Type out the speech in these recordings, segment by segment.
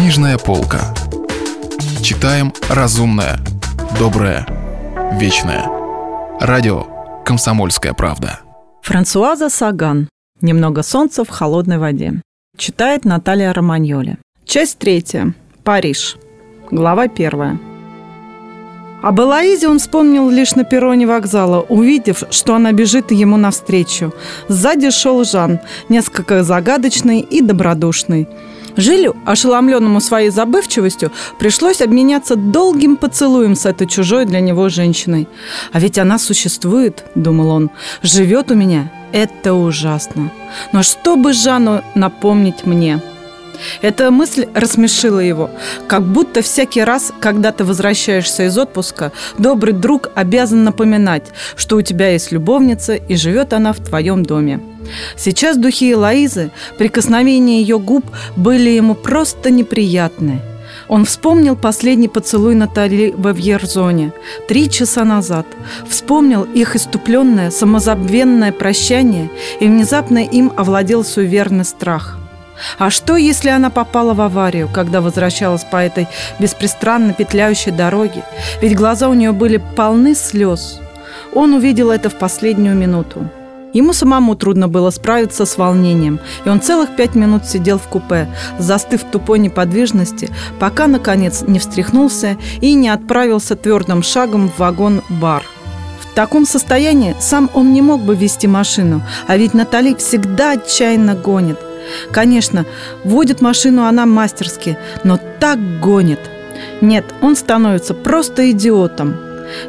Книжная полка. Читаем разумное, доброе, вечное. Радио «Комсомольская правда». Франсуаза Саган. «Немного солнца в холодной воде». Читает Наталья Романьоли. Часть третья. Париж. Глава первая. Об Элоизе он вспомнил лишь на перроне вокзала, увидев, что она бежит ему навстречу. Сзади шел Жан, несколько загадочный и добродушный. Жилю, ошеломленному своей забывчивостью, пришлось обменяться долгим поцелуем с этой чужой для него женщиной. «А ведь она существует», — думал он, — «живет у меня. Это ужасно. Но что бы Жанну напомнить мне?» Эта мысль рассмешила его, как будто всякий раз, когда ты возвращаешься из отпуска, добрый друг обязан напоминать, что у тебя есть любовница и живет она в твоем доме. Сейчас духи Элоизы, прикосновения ее губ были ему просто неприятны. Он вспомнил последний поцелуй Натали во Вьерзоне три часа назад. Вспомнил их иступленное, самозабвенное прощание, и внезапно им овладел суеверный страх. А что, если она попала в аварию, когда возвращалась по этой беспристрастно петляющей дороге? Ведь глаза у нее были полны слез. Он увидел это в последнюю минуту. Ему самому трудно было справиться с волнением, и он целых пять минут сидел в купе, застыв в тупой неподвижности, пока, наконец, не встряхнулся и не отправился твердым шагом в вагон-бар. В таком состоянии сам он не мог бы вести машину, а ведь Натали всегда отчаянно гонит. Конечно, водит машину она мастерски, но так гонит. Нет, он становится просто идиотом.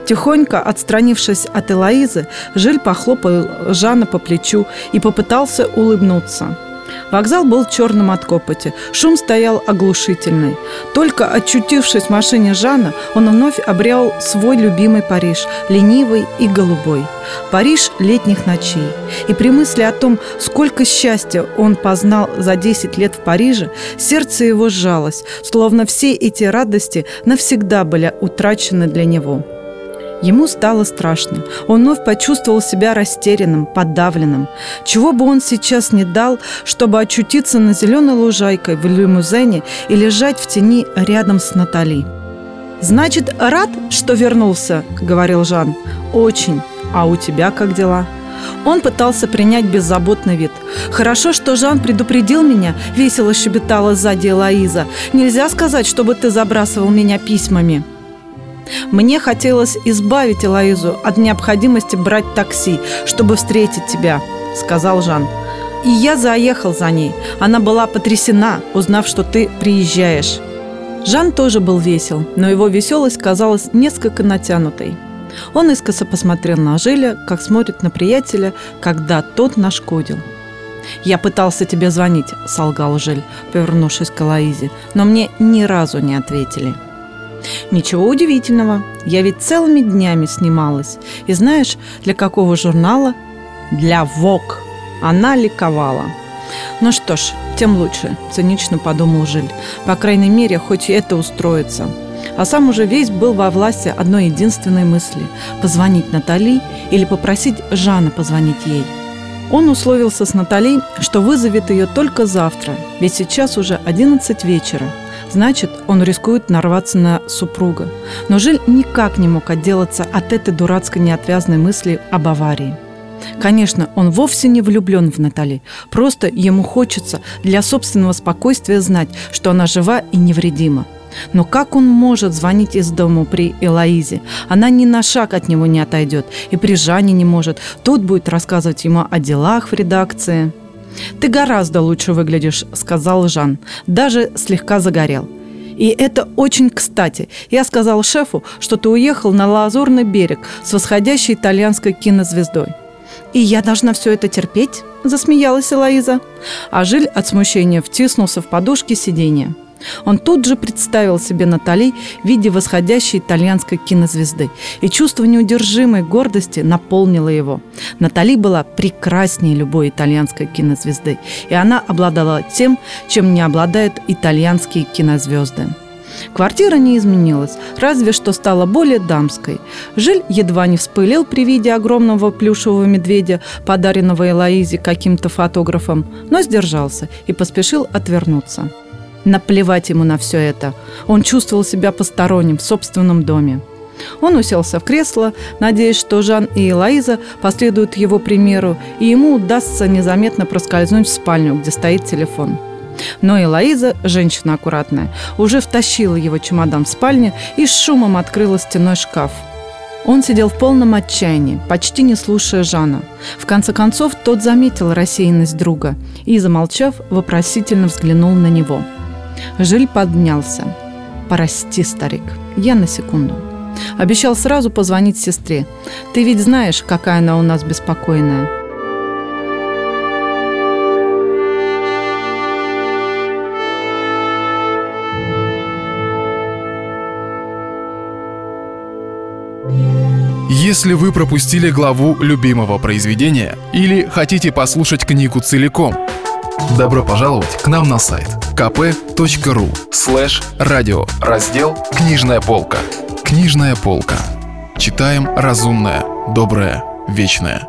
Тихонько отстранившись от Элоизы, Жиль похлопал Жана по плечу и попытался улыбнуться. Вокзал был черным от копоти. Шум стоял оглушительный. Только очутившись в машине Жана, он вновь обрел свой любимый Париж, ленивый и голубой. Париж летних ночей. И при мысли о том, сколько счастья он познал за 10 лет в Париже, сердце его сжалось, словно все эти радости навсегда были утрачены для него. Ему стало страшно. Он вновь почувствовал себя растерянным, подавленным. Чего бы он сейчас не дал, чтобы очутиться на зеленой лужайкой в лимузене и лежать в тени рядом с Натали. «Значит, рад, что вернулся?» – говорил Жан. «Очень. А у тебя как дела?» Он пытался принять беззаботный вид. «Хорошо, что Жан предупредил меня», – весело щебетала сзади Лоиза. «Нельзя сказать, чтобы ты забрасывал меня письмами». Мне хотелось избавить Элоизу от необходимости брать такси, чтобы встретить тебя», — сказал Жан. «И я заехал за ней. Она была потрясена, узнав, что ты приезжаешь». Жан тоже был весел, но его веселость казалась несколько натянутой. Он искоса посмотрел на Жиля, как смотрит на приятеля, когда тот нашкодил. «Я пытался тебе звонить», — солгал Жиль, повернувшись к Лоизе, «но мне ни разу не ответили». Ничего удивительного, я ведь целыми днями снималась. И знаешь, для какого журнала? Для ВОК. Она ликовала. Ну что ж, тем лучше, цинично подумал Жиль. По крайней мере, хоть это устроится. А сам уже весь был во власти одной единственной мысли – позвонить Натали или попросить Жана позвонить ей. Он условился с Натали, что вызовет ее только завтра, ведь сейчас уже 11 вечера – Значит, он рискует нарваться на супруга. Но Жиль никак не мог отделаться от этой дурацкой неотвязной мысли об аварии. Конечно, он вовсе не влюблен в Натали. Просто ему хочется для собственного спокойствия знать, что она жива и невредима. Но как он может звонить из дома при Элоизе? Она ни на шаг от него не отойдет, и при Жане не может. Тут будет рассказывать ему о делах в редакции. «Ты гораздо лучше выглядишь», — сказал Жан. «Даже слегка загорел». И это очень кстати. Я сказал шефу, что ты уехал на Лазурный берег с восходящей итальянской кинозвездой. «И я должна все это терпеть?» – засмеялась Элоиза. А Жиль от смущения втиснулся в подушки сиденья. Он тут же представил себе Натали в виде восходящей итальянской кинозвезды, и чувство неудержимой гордости наполнило его. Натали была прекраснее любой итальянской кинозвезды, и она обладала тем, чем не обладают итальянские кинозвезды. Квартира не изменилась, разве что стала более дамской. Жиль едва не вспылил при виде огромного плюшевого медведя, подаренного Элоизе каким-то фотографом, но сдержался и поспешил отвернуться. Наплевать ему на все это. Он чувствовал себя посторонним в собственном доме. Он уселся в кресло, надеясь, что Жан и Элоиза последуют его примеру, и ему удастся незаметно проскользнуть в спальню, где стоит телефон. Но Элоиза, женщина аккуратная, уже втащила его чемодан в спальню и с шумом открыла стеной шкаф. Он сидел в полном отчаянии, почти не слушая Жана. В конце концов, тот заметил рассеянность друга и, замолчав, вопросительно взглянул на него. Жиль поднялся. «Прости, старик, я на секунду». Обещал сразу позвонить сестре. Ты ведь знаешь, какая она у нас беспокойная. Если вы пропустили главу любимого произведения или хотите послушать книгу целиком, добро пожаловать к нам на сайт kp.ru слэш радио раздел «Книжная полка». Книжная полка. Читаем разумное, доброе, вечное.